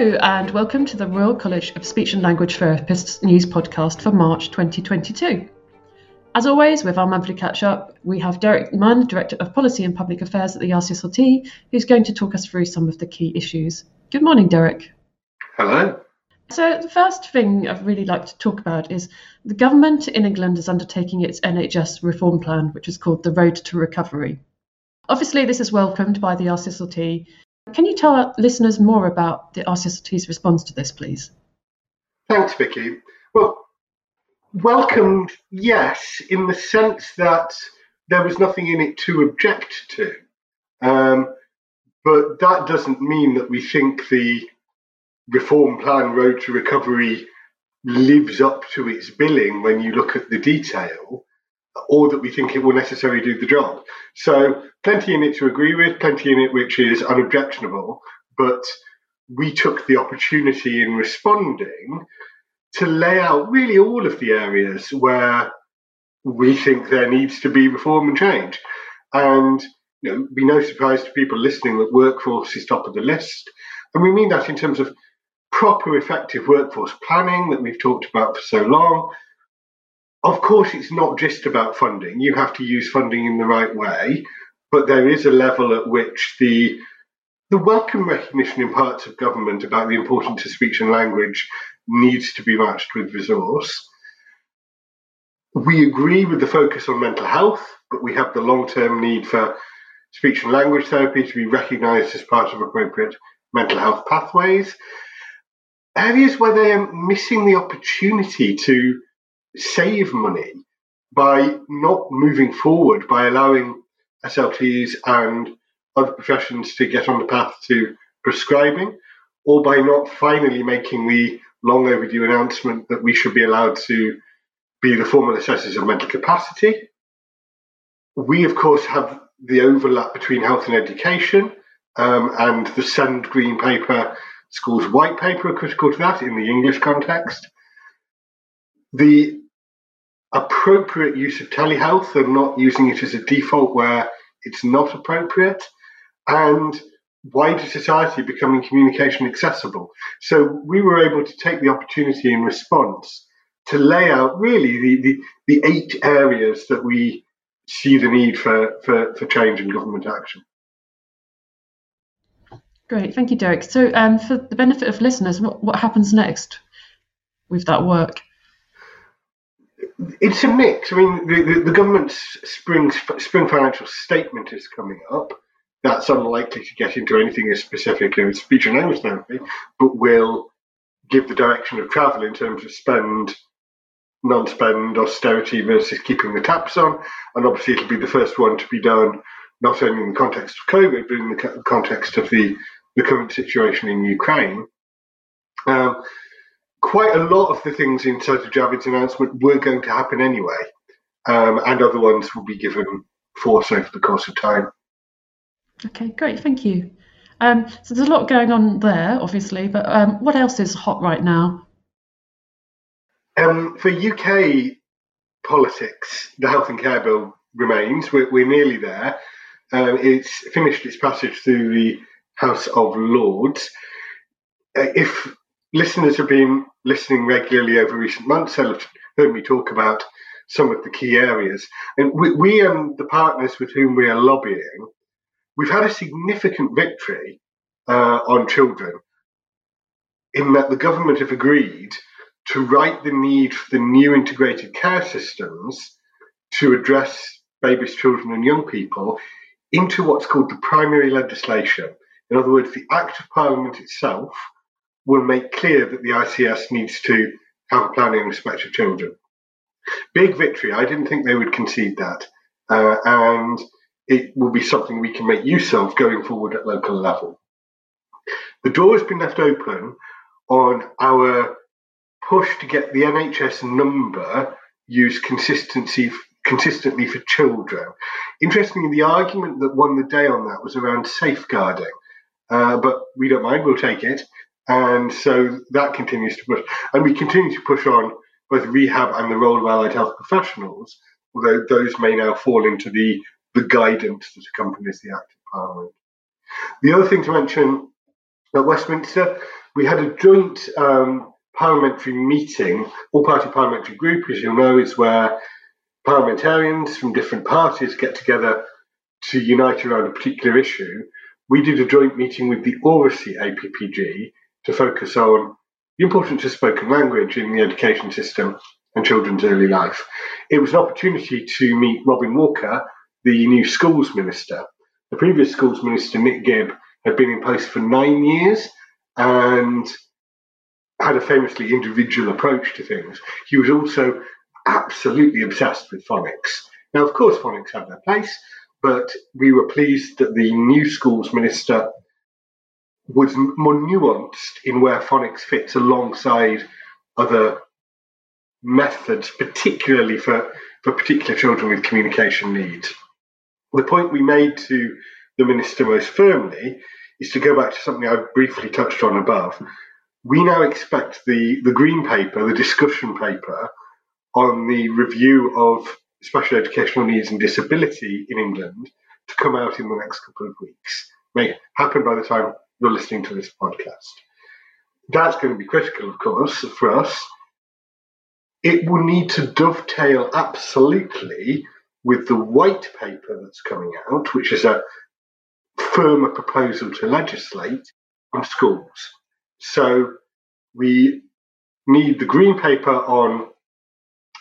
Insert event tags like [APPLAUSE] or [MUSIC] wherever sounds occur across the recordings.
Hello, and welcome to the Royal College of Speech and Language Therapists news podcast for March 2022. As always, with our monthly catch up, we have Derek Munn, Director of Policy and Public Affairs at the RCSLT, who's going to talk us through some of the key issues. Good morning, Derek. Hello. So, the first thing I'd really like to talk about is the government in England is undertaking its NHS reform plan, which is called the Road to Recovery. Obviously, this is welcomed by the RCSLT can you tell our listeners more about the RCSLT's response to this, please? Thanks, Vicky. Well, welcomed, yes, in the sense that there was nothing in it to object to. Um, but that doesn't mean that we think the reform plan Road to Recovery lives up to its billing when you look at the detail or that we think it will necessarily do the job. So, plenty in it to agree with, plenty in it which is unobjectionable, but we took the opportunity in responding to lay out really all of the areas where we think there needs to be reform and change. And you know, be no surprise to people listening that workforce is top of the list. And we mean that in terms of proper, effective workforce planning that we've talked about for so long, of course, it's not just about funding. You have to use funding in the right way, but there is a level at which the the welcome recognition in parts of government about the importance of speech and language needs to be matched with resource. We agree with the focus on mental health, but we have the long term need for speech and language therapy to be recognised as part of appropriate mental health pathways. Areas where they are missing the opportunity to save money by not moving forward, by allowing SLTs and other professions to get on the path to prescribing, or by not finally making the long overdue announcement that we should be allowed to be the formal assessors of mental capacity. We, of course, have the overlap between health and education, um, and the Send Green Paper, School's White Paper are critical to that in the English context. The appropriate use of telehealth and not using it as a default where it's not appropriate, and wider society becoming communication accessible. So we were able to take the opportunity in response to lay out really the, the, the eight areas that we see the need for, for, for change in government action. Great, thank you, Derek. So, um, for the benefit of listeners, what, what happens next with that work? It's a mix. I mean, the, the, the, government's spring spring financial statement is coming up. That's unlikely to get into anything as specific as speech and language therapy, but will give the direction of travel in terms of spend, non-spend, austerity versus keeping the taps on. And obviously, it'll be the first one to be done not only in the context of COVID, but in the context of the, the current situation in Ukraine. Um, quite a lot of the things inside of Javid's announcement were going to happen anyway, um, and other ones will be given force over the course of time. Okay, great, thank you. Um, so there's a lot going on there, obviously, but um, what else is hot right now? Um, for UK politics, the Health and Care Bill remains. We're, we're nearly there. Um, it's finished its passage through the House of Lords. Uh, if listeners have been listening regularly over recent months i have heard me talk about some of the key areas. And we, we and the partners with whom we are lobbying, we've had a significant victory uh, on children in that the government have agreed to write the need for the new integrated care systems to address babies, children, and young people into what's called the primary legislation. In other words, the Act of Parliament itself will make clear that the ICS needs to have a plan in respect of children. Big victory. I didn't think they would concede that. Uh, and it will be something we can make use of going forward at local level. The door has been left open on our push to get the NHS number used consistency consistently for children. Interestingly, the argument that won the day on that was around safeguarding, uh, but we don't mind, we'll take it. And so that continues to push. And we continue to push on both rehab and the role of allied health professionals, although those may now fall into the, the guidance that accompanies the Act of Parliament. The other thing to mention at Westminster, we had a joint um, parliamentary meeting. All party parliamentary group, as you'll know, is where parliamentarians from different parties get together to unite around a particular issue. We did a joint meeting with the Oracy APPG to focus on the importance of spoken language in the education system and children's early life. It was an opportunity to meet Robin Walker, the new schools minister. The previous schools minister, Nick Gibb, had been in post for nine years and had a famously individual approach to things. He was also absolutely obsessed with phonics. Now, of course, phonics have their place, but we were pleased that the new schools minister was more nuanced in where phonics fits alongside other methods, particularly for, for particular children with communication needs. The point we made to the minister most firmly is to go back to something I briefly touched on above. We now expect the, the green paper, the discussion paper on the review of special educational needs and disability in England to come out in the next couple of weeks. May happen by the time you're listening to this podcast. That's going to be critical, of course, for us. It will need to dovetail absolutely with the white paper that's coming out, which is a firmer proposal to legislate on schools. So we need the green paper on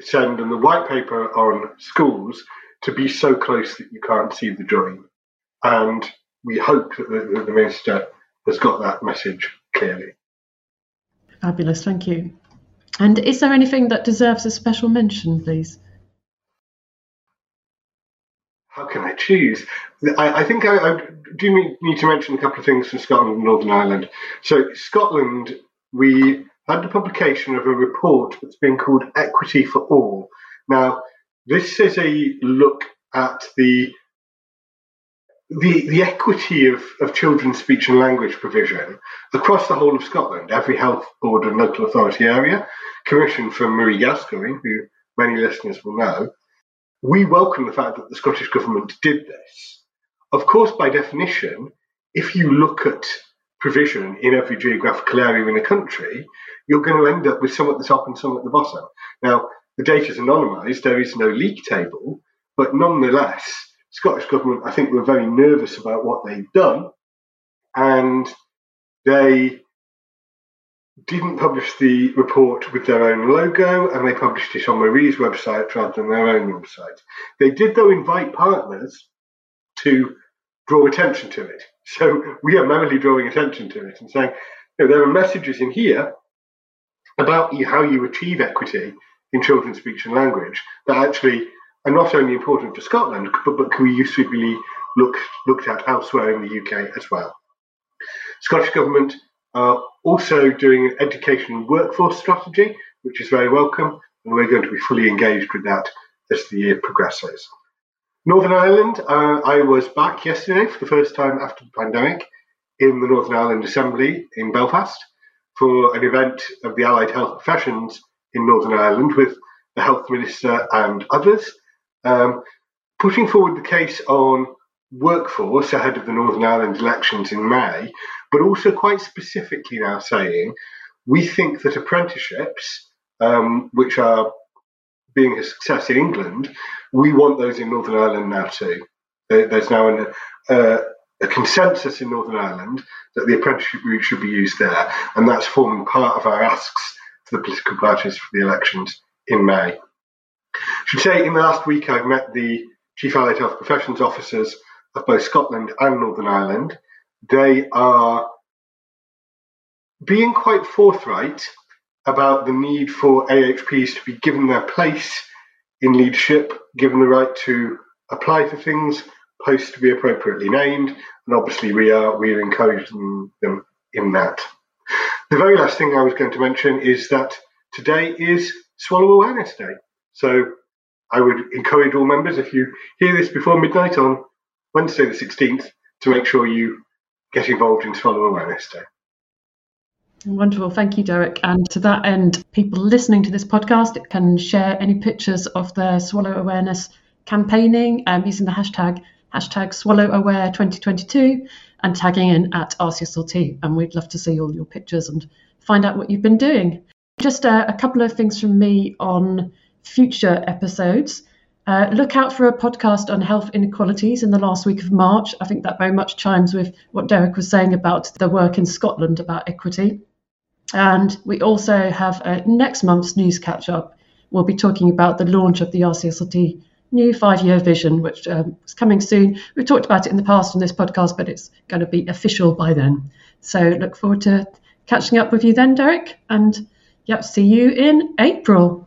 SEND and the white paper on schools to be so close that you can't see the join. And we hope that the, the minister has got that message clearly. Fabulous, thank you. And is there anything that deserves a special mention, please? How can I choose? I, I think I, I, do need to mention a couple of things from Scotland and Northern Ireland. So, Scotland, we had the publication of a report that's been called Equity for All. Now, this is a look at the the, the equity of, of children's speech and language provision across the whole of Scotland, every health board and local authority area, commissioned from Marie Gascoigne, who many listeners will know. We welcome the fact that the Scottish Government did this. Of course, by definition, if you look at provision in every geographical area in the country, you're going to end up with some at the top and some at the bottom. Now, the data is anonymised, there is no leak table, but nonetheless, Scottish Government, I think, were very nervous about what they'd done, and they didn't publish the report with their own logo, and they published it on Marie's website rather than their own website. They did, though, invite partners to draw attention to it. [LAUGHS] So we are merely drawing attention to it and saying, you know, there are messages in here about how you achieve equity in children's speech and language that actually are not only important for Scotland, but, but can be usefully look, looked at elsewhere in the UK as well. Scottish Government are also doing an education and workforce strategy, which is very welcome, and we're going to be fully engaged with that as the year progresses. Northern Ireland, uh, I was back yesterday for the first time after the pandemic in the Northern Ireland Assembly in Belfast for an event of the allied health professions in Northern Ireland with the Health Minister and others um, putting forward the case on workforce ahead of the Northern Ireland elections in May, but also quite specifically now saying we think that apprenticeships, um, which are being a success in England, we want those in Northern Ireland now too. There's now an, uh, a consensus in Northern Ireland that the apprenticeship route should be used there, and that's forming part of our asks to the political parties for the elections in May should say in the last week I've met the Chief Allied Health Professions officers of both Scotland and Northern Ireland. They are being quite forthright about the need for AHPs to be given their place in leadership, given the right to apply for things, posts to be appropriately named, and obviously we are we are encouraging them in that. The very last thing I was going to mention is that today is Swallow Awareness Day. So I would encourage all members, if you hear this before midnight on Wednesday the 16th, to make sure you get involved in Swallow Awareness Day. Wonderful. Thank you, Derek. And to that end, people listening to this podcast can share any pictures of their Swallow Awareness campaigning um, using the hashtag hashtag Swallow Aware 2022 and tagging in at RCSLT. And we'd love to see all your pictures and find out what you've been doing. Just a, a couple of things from me on future episodes. Uh, look out for a podcast on health inequalities in the last week of March. I think that very much chimes with what Derek was saying about the work in Scotland about equity. And we also have a next month's news catch up. We'll be talking about the launch of the RCSLT new five year vision, which um, is coming soon. We've talked about it in the past on this podcast, but it's going to be official by then. So look forward to catching up with you then, Derek. And yep, see you in April.